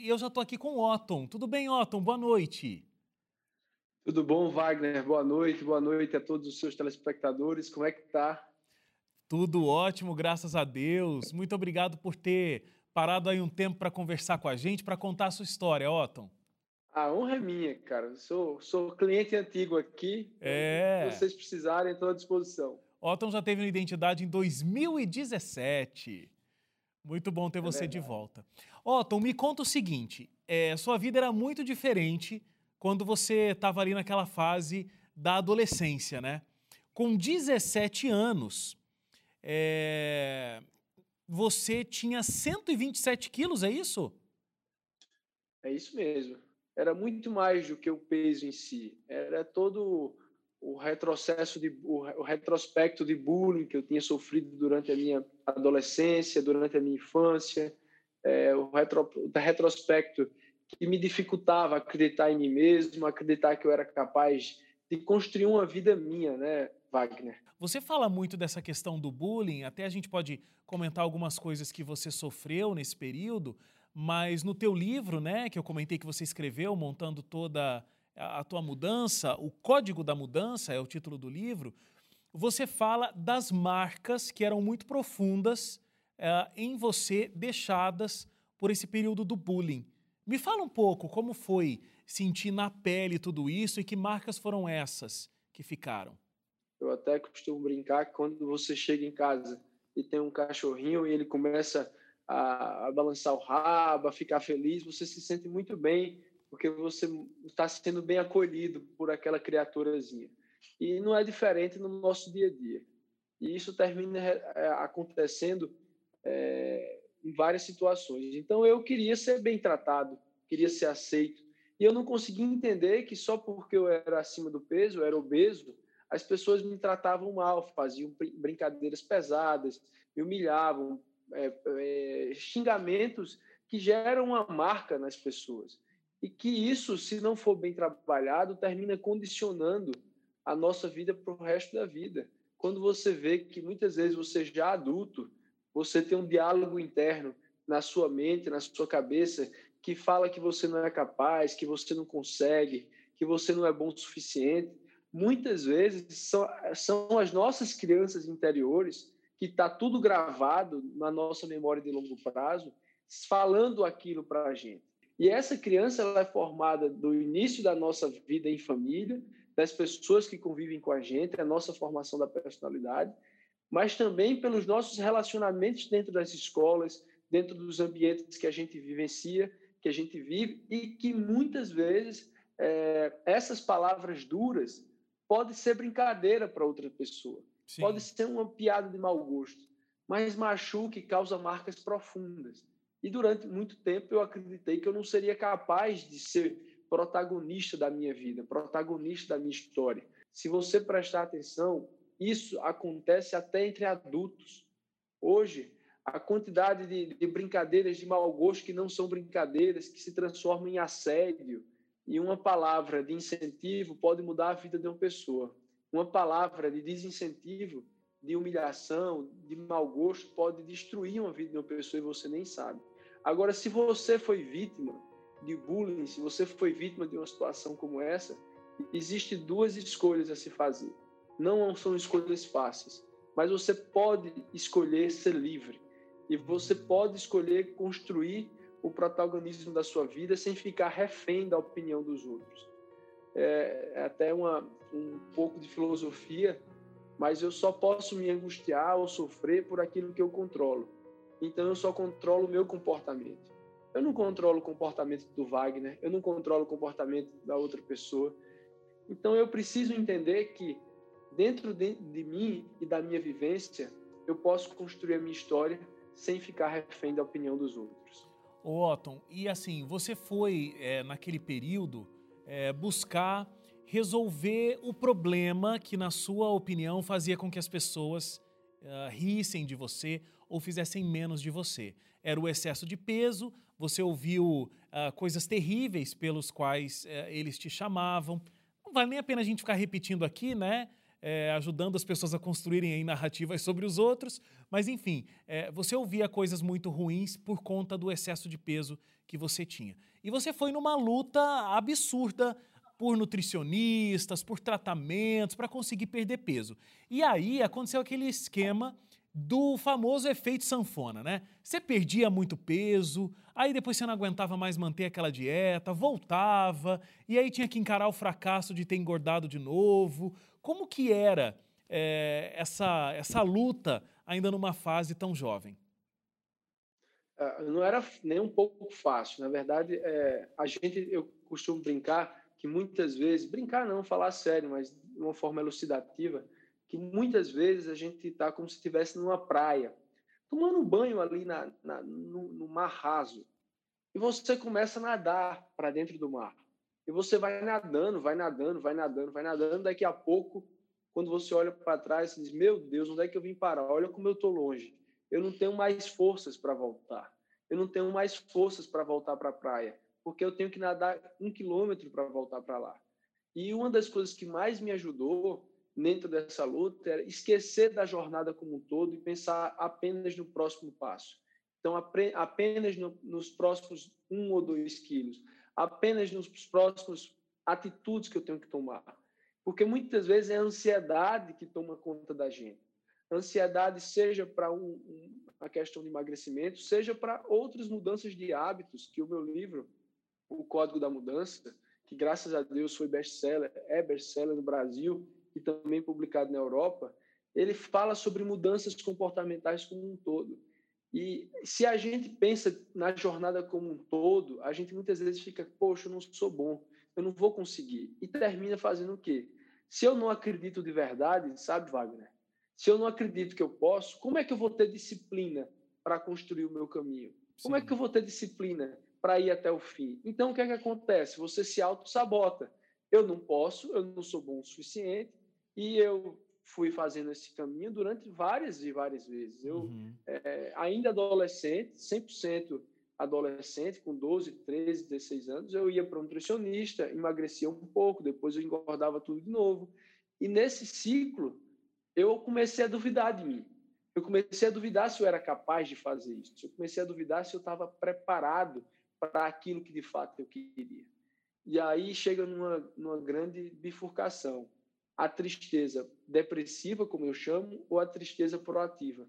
E eu já estou aqui com o Otton. Tudo bem, Otton? Boa noite. Tudo bom, Wagner? Boa noite, boa noite a todos os seus telespectadores. Como é que tá? Tudo ótimo, graças a Deus. Muito obrigado por ter parado aí um tempo para conversar com a gente, para contar a sua história, Otton. A honra é minha, cara. Sou, sou cliente antigo aqui. É. Se vocês precisarem, estou à disposição. Otton já teve uma identidade em 2017. Muito bom ter é você verdade. de volta. Otton, me conta o seguinte: é, sua vida era muito diferente quando você estava ali naquela fase da adolescência, né? Com 17 anos, é, você tinha 127 quilos, é isso? É isso mesmo. Era muito mais do que o peso em si. Era todo o retrocesso de o retrospecto de bullying que eu tinha sofrido durante a minha adolescência, durante a minha infância, é, o, retro, o retrospecto que me dificultava acreditar em mim mesmo, acreditar que eu era capaz de construir uma vida minha, né, Wagner? Você fala muito dessa questão do bullying, até a gente pode comentar algumas coisas que você sofreu nesse período, mas no teu livro, né, que eu comentei que você escreveu, montando toda a tua mudança, o Código da Mudança é o título do livro, você fala das marcas que eram muito profundas uh, em você, deixadas por esse período do bullying. Me fala um pouco como foi sentir na pele tudo isso e que marcas foram essas que ficaram. Eu até costumo brincar que quando você chega em casa e tem um cachorrinho e ele começa a, a balançar o rabo, a ficar feliz, você se sente muito bem porque você está sendo bem acolhido por aquela criaturazinha. E não é diferente no nosso dia a dia. E isso termina é, acontecendo é, em várias situações. Então eu queria ser bem tratado, queria ser aceito. E eu não conseguia entender que só porque eu era acima do peso, eu era obeso, as pessoas me tratavam mal, faziam brincadeiras pesadas, me humilhavam, é, é, xingamentos que geram uma marca nas pessoas e que isso, se não for bem trabalhado, termina condicionando a nossa vida para o resto da vida. Quando você vê que muitas vezes você já adulto, você tem um diálogo interno na sua mente, na sua cabeça, que fala que você não é capaz, que você não consegue, que você não é bom o suficiente. Muitas vezes são, são as nossas crianças interiores, que está tudo gravado na nossa memória de longo prazo, falando aquilo para a gente. E essa criança ela é formada do início da nossa vida em família, das pessoas que convivem com a gente, a nossa formação da personalidade, mas também pelos nossos relacionamentos dentro das escolas, dentro dos ambientes que a gente vivencia, que a gente vive, e que muitas vezes é, essas palavras duras podem ser brincadeira para outra pessoa, Sim. pode ser uma piada de mau gosto, mas machuca e causa marcas profundas. E durante muito tempo eu acreditei que eu não seria capaz de ser protagonista da minha vida, protagonista da minha história. Se você prestar atenção, isso acontece até entre adultos. Hoje, a quantidade de, de brincadeiras de mau gosto que não são brincadeiras, que se transformam em assédio, e uma palavra de incentivo pode mudar a vida de uma pessoa. Uma palavra de desincentivo de humilhação, de mau gosto, pode destruir uma vida de uma pessoa e você nem sabe. Agora, se você foi vítima de bullying, se você foi vítima de uma situação como essa, existe duas escolhas a se fazer. Não são escolhas fáceis, mas você pode escolher ser livre e você pode escolher construir o protagonismo da sua vida sem ficar refém da opinião dos outros. É, é até uma, um pouco de filosofia mas eu só posso me angustiar ou sofrer por aquilo que eu controlo. Então eu só controlo o meu comportamento. Eu não controlo o comportamento do Wagner, eu não controlo o comportamento da outra pessoa. Então eu preciso entender que dentro de, de mim e da minha vivência, eu posso construir a minha história sem ficar refém da opinião dos outros. Ô Otton, e assim, você foi é, naquele período é, buscar resolver o problema que, na sua opinião, fazia com que as pessoas uh, rissem de você ou fizessem menos de você. Era o excesso de peso, você ouviu uh, coisas terríveis pelos quais uh, eles te chamavam. Não vale nem a pena a gente ficar repetindo aqui, né? É, ajudando as pessoas a construírem narrativas sobre os outros, mas enfim, é, você ouvia coisas muito ruins por conta do excesso de peso que você tinha. E você foi numa luta absurda por nutricionistas, por tratamentos, para conseguir perder peso. E aí aconteceu aquele esquema do famoso efeito sanfona, né? Você perdia muito peso, aí depois você não aguentava mais manter aquela dieta, voltava, e aí tinha que encarar o fracasso de ter engordado de novo. Como que era é, essa, essa luta ainda numa fase tão jovem? Uh, não era nem um pouco fácil. Na verdade, é, a gente, eu costumo brincar que muitas vezes, brincar não, falar sério, mas de uma forma elucidativa, que muitas vezes a gente está como se estivesse numa praia, tomando um banho ali na, na no, no, mar raso, e você começa a nadar para dentro do mar. E você vai nadando, vai nadando, vai nadando, vai nadando, daqui a pouco, quando você olha para trás, você diz: Meu Deus, onde é que eu vim parar? Olha como eu estou longe. Eu não tenho mais forças para voltar. Eu não tenho mais forças para voltar para a praia porque eu tenho que nadar um quilômetro para voltar para lá. E uma das coisas que mais me ajudou dentro dessa luta era esquecer da jornada como um todo e pensar apenas no próximo passo. Então, apenas no, nos próximos um ou dois quilos, apenas nos próximos atitudes que eu tenho que tomar. Porque muitas vezes é a ansiedade que toma conta da gente. ansiedade, seja para um, um, a questão de emagrecimento, seja para outras mudanças de hábitos, que o meu livro o Código da Mudança, que graças a Deus foi best-seller, é best-seller no Brasil e também publicado na Europa, ele fala sobre mudanças comportamentais como um todo. E se a gente pensa na jornada como um todo, a gente muitas vezes fica, poxa, eu não sou bom, eu não vou conseguir. E termina fazendo o quê? Se eu não acredito de verdade, sabe, Wagner? Se eu não acredito que eu posso, como é que eu vou ter disciplina para construir o meu caminho? Como Sim. é que eu vou ter disciplina para ir até o fim. Então, o que é que acontece? Você se auto-sabota. Eu não posso, eu não sou bom o suficiente, e eu fui fazendo esse caminho durante várias e várias vezes. Eu, uhum. é, ainda adolescente, 100% adolescente, com 12, 13, 16 anos, eu ia para um nutricionista, emagrecia um pouco, depois eu engordava tudo de novo. E nesse ciclo, eu comecei a duvidar de mim. Eu comecei a duvidar se eu era capaz de fazer isso. Eu comecei a duvidar se eu estava preparado para aquilo que de fato eu queria. E aí chega numa, numa grande bifurcação. A tristeza depressiva, como eu chamo, ou a tristeza proativa.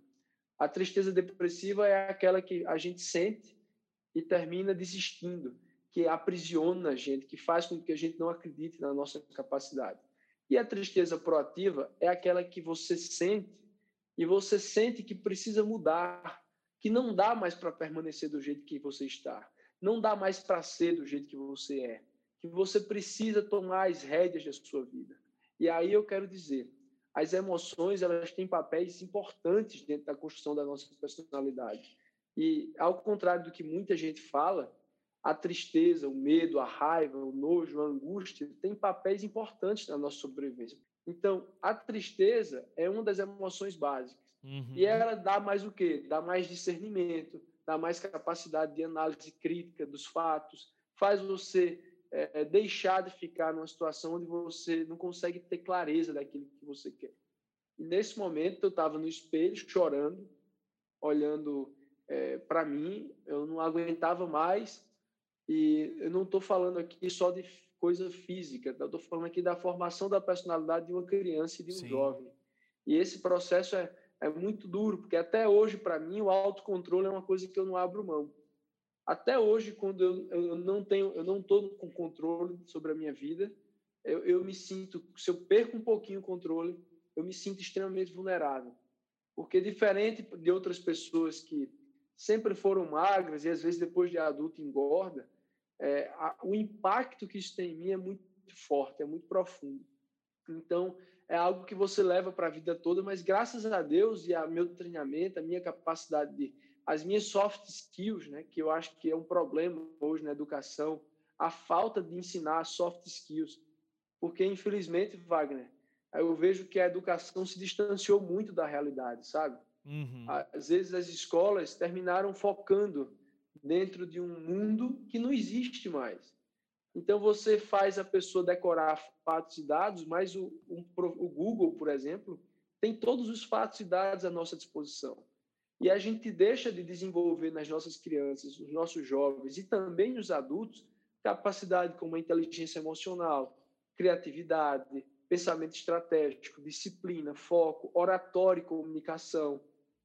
A tristeza depressiva é aquela que a gente sente e termina desistindo, que aprisiona a gente, que faz com que a gente não acredite na nossa capacidade. E a tristeza proativa é aquela que você sente e você sente que precisa mudar, que não dá mais para permanecer do jeito que você está não dá mais para ser do jeito que você é, que você precisa tomar as rédeas da sua vida. E aí eu quero dizer, as emoções elas têm papéis importantes dentro da construção da nossa personalidade. E ao contrário do que muita gente fala, a tristeza, o medo, a raiva, o nojo, a angústia têm papéis importantes na nossa sobrevivência. Então, a tristeza é uma das emoções básicas. Uhum. E ela dá mais o quê? Dá mais discernimento, dá mais capacidade de análise crítica dos fatos, faz você é, deixar de ficar numa situação onde você não consegue ter clareza daquilo que você quer. E nesse momento eu estava no espelho chorando, olhando é, para mim, eu não aguentava mais. E eu não estou falando aqui só de coisa física, eu estou falando aqui da formação da personalidade de uma criança e de um Sim. jovem. E esse processo é, é muito duro, porque até hoje, para mim, o autocontrole é uma coisa que eu não abro mão. Até hoje, quando eu, eu não tenho, eu não estou com controle sobre a minha vida, eu, eu me sinto, se eu perco um pouquinho o controle, eu me sinto extremamente vulnerável. Porque diferente de outras pessoas que sempre foram magras e às vezes depois de adulto engorda, é, a, o impacto que isso tem em mim é muito forte, é muito profundo. Então, é algo que você leva para a vida toda, mas graças a Deus e ao meu treinamento, a minha capacidade de as minhas soft skills, né, que eu acho que é um problema hoje na educação, a falta de ensinar soft skills, porque infelizmente, Wagner, eu vejo que a educação se distanciou muito da realidade, sabe? Uhum. Às vezes as escolas terminaram focando dentro de um mundo que não existe mais. Então, você faz a pessoa decorar fatos e dados, mas o, o, o Google, por exemplo, tem todos os fatos e dados à nossa disposição. E a gente deixa de desenvolver nas nossas crianças, nos nossos jovens e também nos adultos, capacidade como a inteligência emocional, criatividade, pensamento estratégico, disciplina, foco, oratório e comunicação,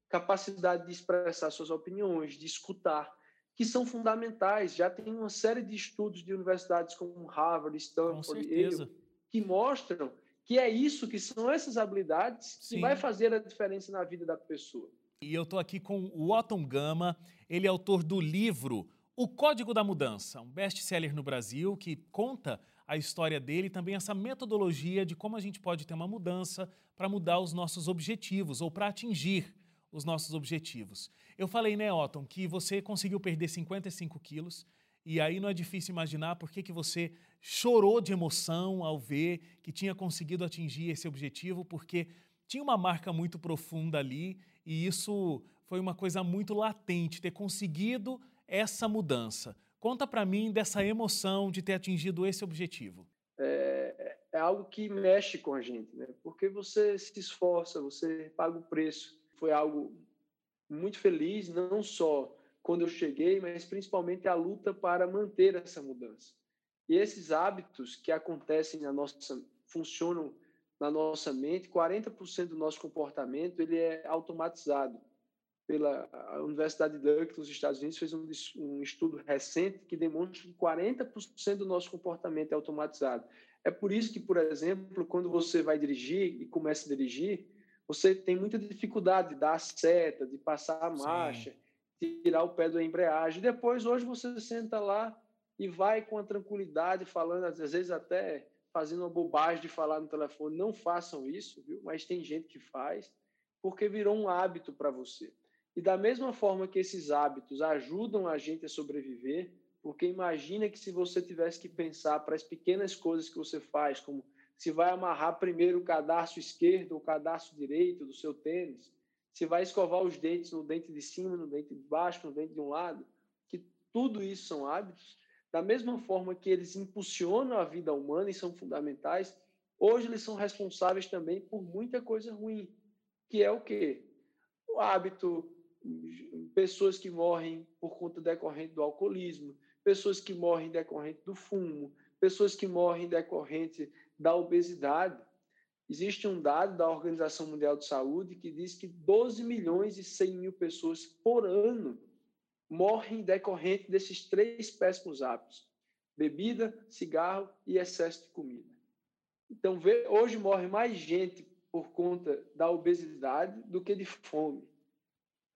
capacidade de expressar suas opiniões, de escutar, que são fundamentais. Já tem uma série de estudos de universidades como Harvard, Stanford, Yale, que mostram que é isso, que são essas habilidades Sim. que vai fazer a diferença na vida da pessoa. E eu estou aqui com o Otton Gama, ele é autor do livro O Código da Mudança, um best-seller no Brasil que conta a história dele e também essa metodologia de como a gente pode ter uma mudança para mudar os nossos objetivos ou para atingir os nossos objetivos. Eu falei, né, Otton, que você conseguiu perder 55 quilos e aí não é difícil imaginar por que, que você chorou de emoção ao ver que tinha conseguido atingir esse objetivo, porque tinha uma marca muito profunda ali e isso foi uma coisa muito latente, ter conseguido essa mudança. Conta para mim dessa emoção de ter atingido esse objetivo. É, é, algo que mexe com a gente, né? Porque você se esforça, você paga o preço. Foi algo muito feliz, não só quando eu cheguei, mas principalmente a luta para manter essa mudança. E esses hábitos que acontecem na nossa, funcionam na nossa mente, 40% do nosso comportamento ele é automatizado. Pela Universidade de Duke, nos Estados Unidos, fez um, um estudo recente que demonstra que 40% do nosso comportamento é automatizado. É por isso que, por exemplo, quando você vai dirigir e começa a dirigir, você tem muita dificuldade de dar a seta, de passar a marcha, Sim. tirar o pé da embreagem. Depois, hoje, você senta lá e vai com a tranquilidade, falando, às vezes até fazendo uma bobagem de falar no telefone. Não façam isso, viu? Mas tem gente que faz, porque virou um hábito para você. E da mesma forma que esses hábitos ajudam a gente a sobreviver, porque imagina que se você tivesse que pensar para as pequenas coisas que você faz, como se vai amarrar primeiro o cadarço esquerdo ou o cadarço direito do seu tênis, se vai escovar os dentes no dente de cima, no dente de baixo, no dente de um lado, que tudo isso são hábitos, da mesma forma que eles impulsionam a vida humana e são fundamentais, hoje eles são responsáveis também por muita coisa ruim, que é o quê? O hábito, pessoas que morrem por conta decorrente do alcoolismo, pessoas que morrem decorrente do fumo, pessoas que morrem decorrente da obesidade. Existe um dado da Organização Mundial de Saúde que diz que 12 milhões e 100 mil pessoas por ano morrem decorrente desses três péssimos hábitos: bebida, cigarro e excesso de comida. Então, hoje morre mais gente por conta da obesidade do que de fome.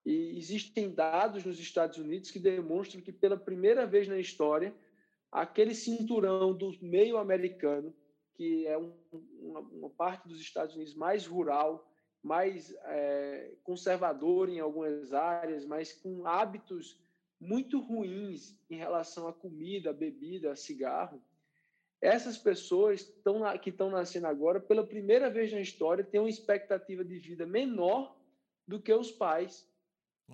E existem dados nos Estados Unidos que demonstram que, pela primeira vez na história, aquele cinturão do meio americano, que é um, uma, uma, parte dos Estados Unidos mais rural, mais é, conservador em algumas áreas, mas com hábitos muito ruins em relação à comida, à bebida, a cigarro. Essas pessoas tão, que estão nascendo agora, pela primeira vez na história, têm uma expectativa de vida menor do que os pais.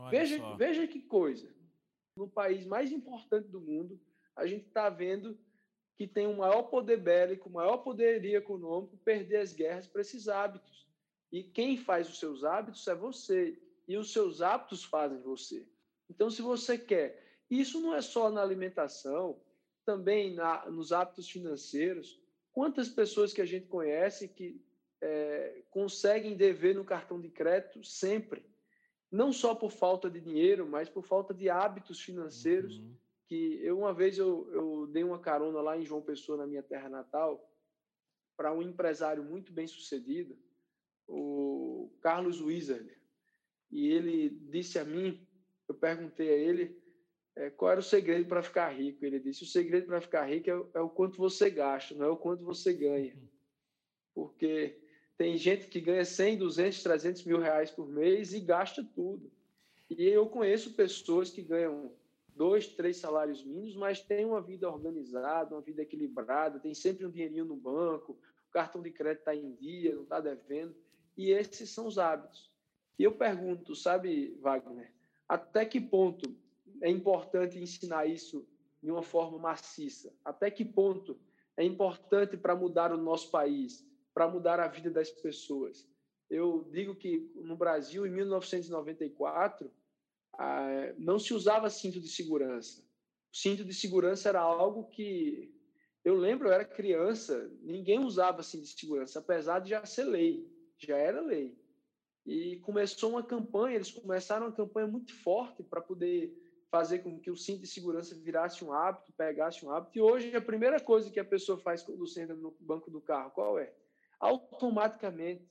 veja, veja que coisa. No país mais importante do mundo, a gente está vendo que tem o maior poder bélico, o maior poderio econômico, perder as guerras para esses hábitos. E quem faz os seus hábitos é você. E os seus hábitos fazem você. Então, se você quer, isso não é só na alimentação, também na, nos hábitos financeiros. Quantas pessoas que a gente conhece que é, conseguem dever no cartão de crédito sempre? Não só por falta de dinheiro, mas por falta de hábitos financeiros. Uhum. Que eu, uma vez, eu, eu dei uma carona lá em João Pessoa, na minha terra natal, para um empresário muito bem sucedido, o Carlos Wizard. E ele disse a mim eu perguntei a ele é, qual era o segredo para ficar rico. Ele disse: o segredo para ficar rico é, é, o quanto você gasta, não é o quanto você ganha. Uhum. Porque tem gente que ganha 100, 200, 300 mil reais por mês e gasta tudo. E eu conheço pessoas que ganham dois, três salários mínimos, mas têm uma vida organizada, uma vida equilibrada, tem sempre um dinheirinho no banco, o cartão de crédito está em dia, não está devendo. E esses são os hábitos. E eu pergunto, sabe, Wagner, até que ponto é importante ensinar isso de uma forma maciça? Até que ponto é importante para mudar o nosso país, para mudar a vida das pessoas? Eu digo que no Brasil, em 1994, ah, não se usava cinto de segurança. Cinto de segurança era algo que eu lembro, eu era criança, ninguém usava cinto de segurança, apesar de já ser lei, já era lei. E começou uma campanha, eles começaram uma campanha muito forte para poder fazer com que o cinto de segurança virasse um hábito, pegasse um hábito. E hoje a primeira coisa que a pessoa faz quando senta no banco do carro, qual é? Automaticamente.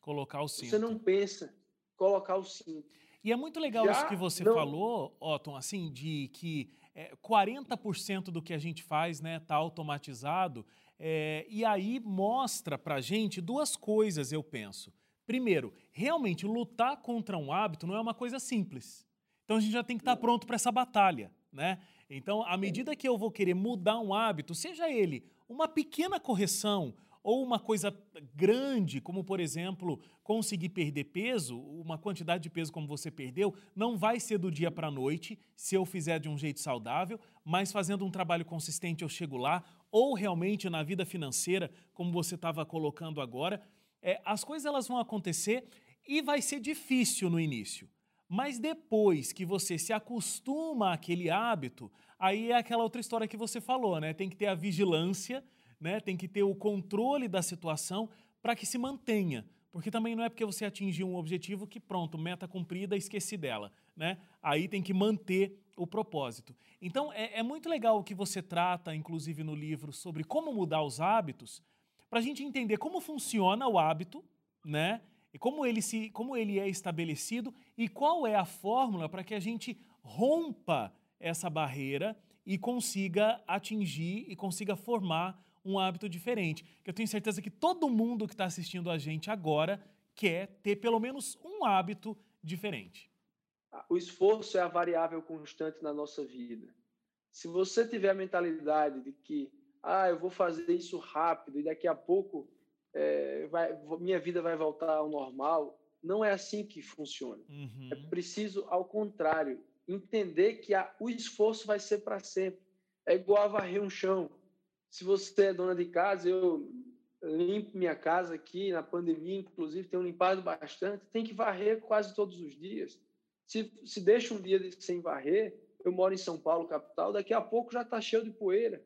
Colocar o cinto. Você não pensa, colocar o cinto. E é muito legal Já isso que você não... falou, Otton, assim, de que é, 40% do que a gente faz né, tá automatizado. É, e aí mostra para gente duas coisas, eu penso. Primeiro, realmente lutar contra um hábito não é uma coisa simples. Então a gente já tem que estar tá pronto para essa batalha, né? Então, à medida que eu vou querer mudar um hábito, seja ele uma pequena correção ou uma coisa grande, como por exemplo, conseguir perder peso, uma quantidade de peso como você perdeu, não vai ser do dia para a noite, se eu fizer de um jeito saudável, mas fazendo um trabalho consistente eu chego lá, ou realmente na vida financeira, como você estava colocando agora, é, as coisas elas vão acontecer e vai ser difícil no início. Mas depois que você se acostuma àquele hábito, aí é aquela outra história que você falou, né? Tem que ter a vigilância, né? Tem que ter o controle da situação para que se mantenha. Porque também não é porque você atingiu um objetivo que pronto, meta cumprida, esqueci dela, né? Aí tem que manter o propósito. Então é, é muito legal o que você trata, inclusive no livro, sobre como mudar os hábitos, para a gente entender como funciona o hábito, né? E como ele, se, como ele é estabelecido e qual é a fórmula para que a gente rompa essa barreira e consiga atingir e consiga formar um hábito diferente. Eu tenho certeza que todo mundo que está assistindo a gente agora quer ter pelo menos um hábito diferente. O esforço é a variável constante na nossa vida. Se você tiver a mentalidade de que ah, eu vou fazer isso rápido e daqui a pouco é, vai, minha vida vai voltar ao normal. Não é assim que funciona. Uhum. É preciso, ao contrário, entender que a, o esforço vai ser para sempre. É igual a varrer um chão. Se você é dona de casa, eu limpo minha casa aqui, na pandemia, inclusive, tenho limpado bastante, tem que varrer quase todos os dias. Se, se deixa um dia sem varrer, eu moro em São Paulo, capital, daqui a pouco já está cheio de poeira.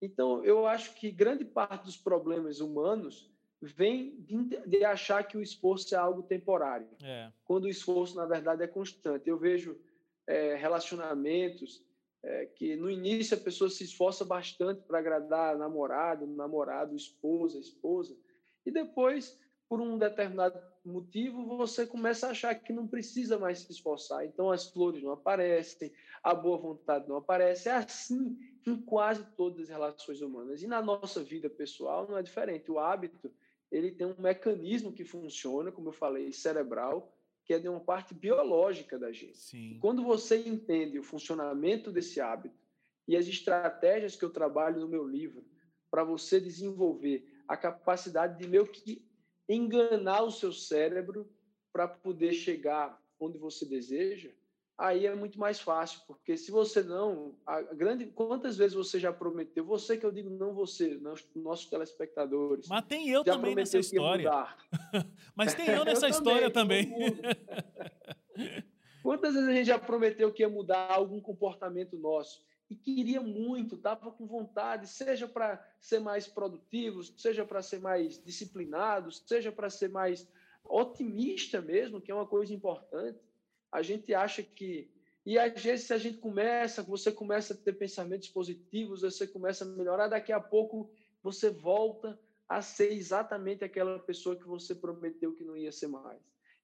Então, eu acho que grande parte dos problemas humanos vem de achar que o esforço é algo temporário, é. quando o esforço, na verdade, é constante. Eu vejo é, relacionamentos é, que, no início, a pessoa se esforça bastante para agradar namorado, namorado, esposa, esposa, e depois, por um determinado motivo, você começa a achar que não precisa mais se esforçar. Então, as flores não aparecem, a boa vontade não aparece. É assim em quase todas as relações humanas. E na nossa vida pessoal não é diferente. O hábito ele tem um mecanismo que funciona, como eu falei, cerebral, que é de uma parte biológica da gente. Sim. Quando você entende o funcionamento desse hábito e as estratégias que eu trabalho no meu livro para você desenvolver a capacidade de meio que enganar o seu cérebro para poder chegar onde você deseja, aí é muito mais fácil, porque se você não, a grande, quantas vezes você já prometeu, você que eu digo não você, nossos telespectadores. Mas tem eu também nessa história. Mas tem eu nessa eu história também. também. quantas vezes a gente já prometeu que ia mudar algum comportamento nosso e queria muito, estava com vontade, seja para ser mais produtivo, seja para ser mais disciplinado, seja para ser mais otimista mesmo, que é uma coisa importante a gente acha que. E às vezes, se a gente começa, você começa a ter pensamentos positivos, você começa a melhorar, daqui a pouco você volta a ser exatamente aquela pessoa que você prometeu que não ia ser mais.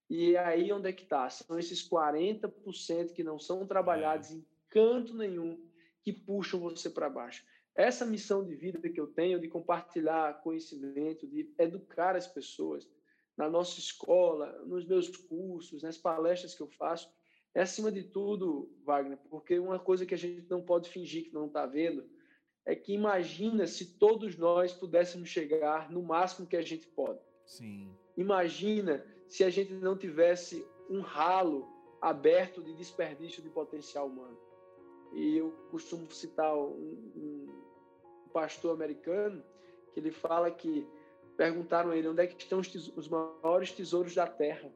E aí onde é que está? São esses 40% que não são trabalhados é. em canto nenhum que puxam você para baixo. Essa missão de vida que eu tenho de compartilhar conhecimento, de educar as pessoas, na nossa escola, nos meus cursos, nas palestras que eu faço, é acima de tudo, Wagner, porque uma coisa que a gente não pode fingir que não está vendo é que imagina se todos nós pudéssemos chegar no máximo que a gente pode. Sim. Imagina se a gente não tivesse um ralo aberto de desperdício de potencial humano. E eu costumo citar um, um pastor americano que ele fala que perguntaram a ele onde é que estão os maiores tesouros da terra.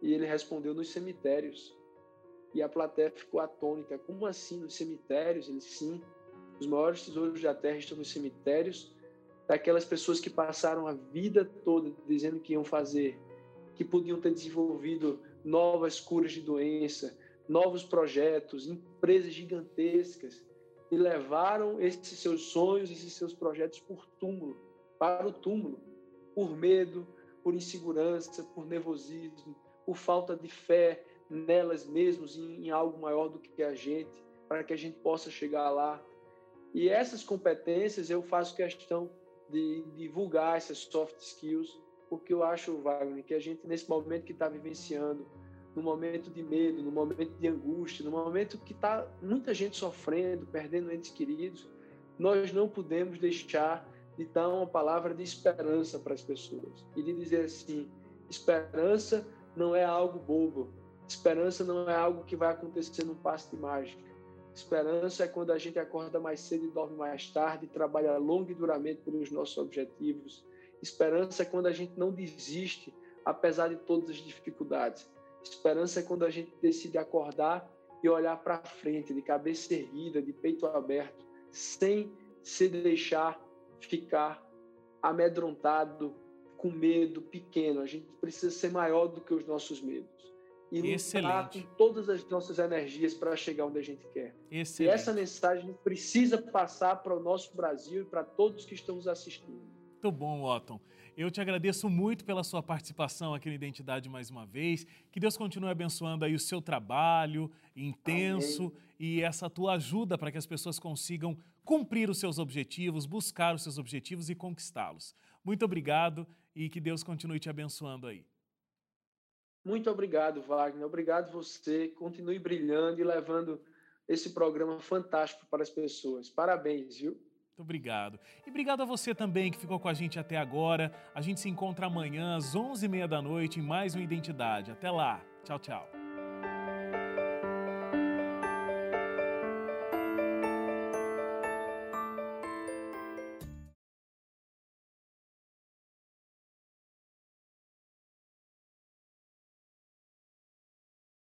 E ele respondeu nos cemitérios. E a plateia ficou atônita. Como assim nos cemitérios? Ele sim. Os maiores tesouros da terra estão nos cemitérios daquelas pessoas que passaram a vida toda dizendo que iam fazer, que podiam ter desenvolvido novas curas de doença, novos projetos, empresas gigantescas e levaram esses seus sonhos, esses seus projetos por túmulo, para o túmulo, por medo, por insegurança, por nervosismo, por falta de fé nelas mesmas em, em algo maior do que a gente, para que a gente possa chegar lá. E essas competências eu faço questão de divulgar essas soft skills, porque eu acho, Wagner, que a gente, nesse momento que está vivenciando, no momento de medo, no momento de angústia, no momento que está muita gente sofrendo, perdendo entes queridos, nós não podemos deixar de dar uma palavra de esperança para as pessoas e de dizer assim: esperança não é algo bobo, esperança não é algo que vai acontecer num passe de mágica. Esperança é quando a gente acorda mais cedo e dorme mais tarde, trabalha longo e duramente pelos nossos objetivos. Esperança é quando a gente não desiste, apesar de todas as dificuldades. Esperança é quando a gente decide acordar e olhar para frente, de cabeça erguida, de peito aberto, sem se deixar ficar amedrontado, com medo pequeno. A gente precisa ser maior do que os nossos medos e lutar com todas as nossas energias para chegar onde a gente quer. Excelente. E essa mensagem precisa passar para o nosso Brasil e para todos que estão nos assistindo. Muito bom, Otton. Eu te agradeço muito pela sua participação aqui no Identidade mais uma vez. Que Deus continue abençoando aí o seu trabalho intenso Amém. e essa tua ajuda para que as pessoas consigam cumprir os seus objetivos, buscar os seus objetivos e conquistá-los. Muito obrigado e que Deus continue te abençoando aí. Muito obrigado, Wagner. Obrigado você. Continue brilhando e levando esse programa fantástico para as pessoas. Parabéns, viu? Muito obrigado. E obrigado a você também que ficou com a gente até agora. A gente se encontra amanhã às 11h30 da noite em mais uma Identidade. Até lá. Tchau, tchau.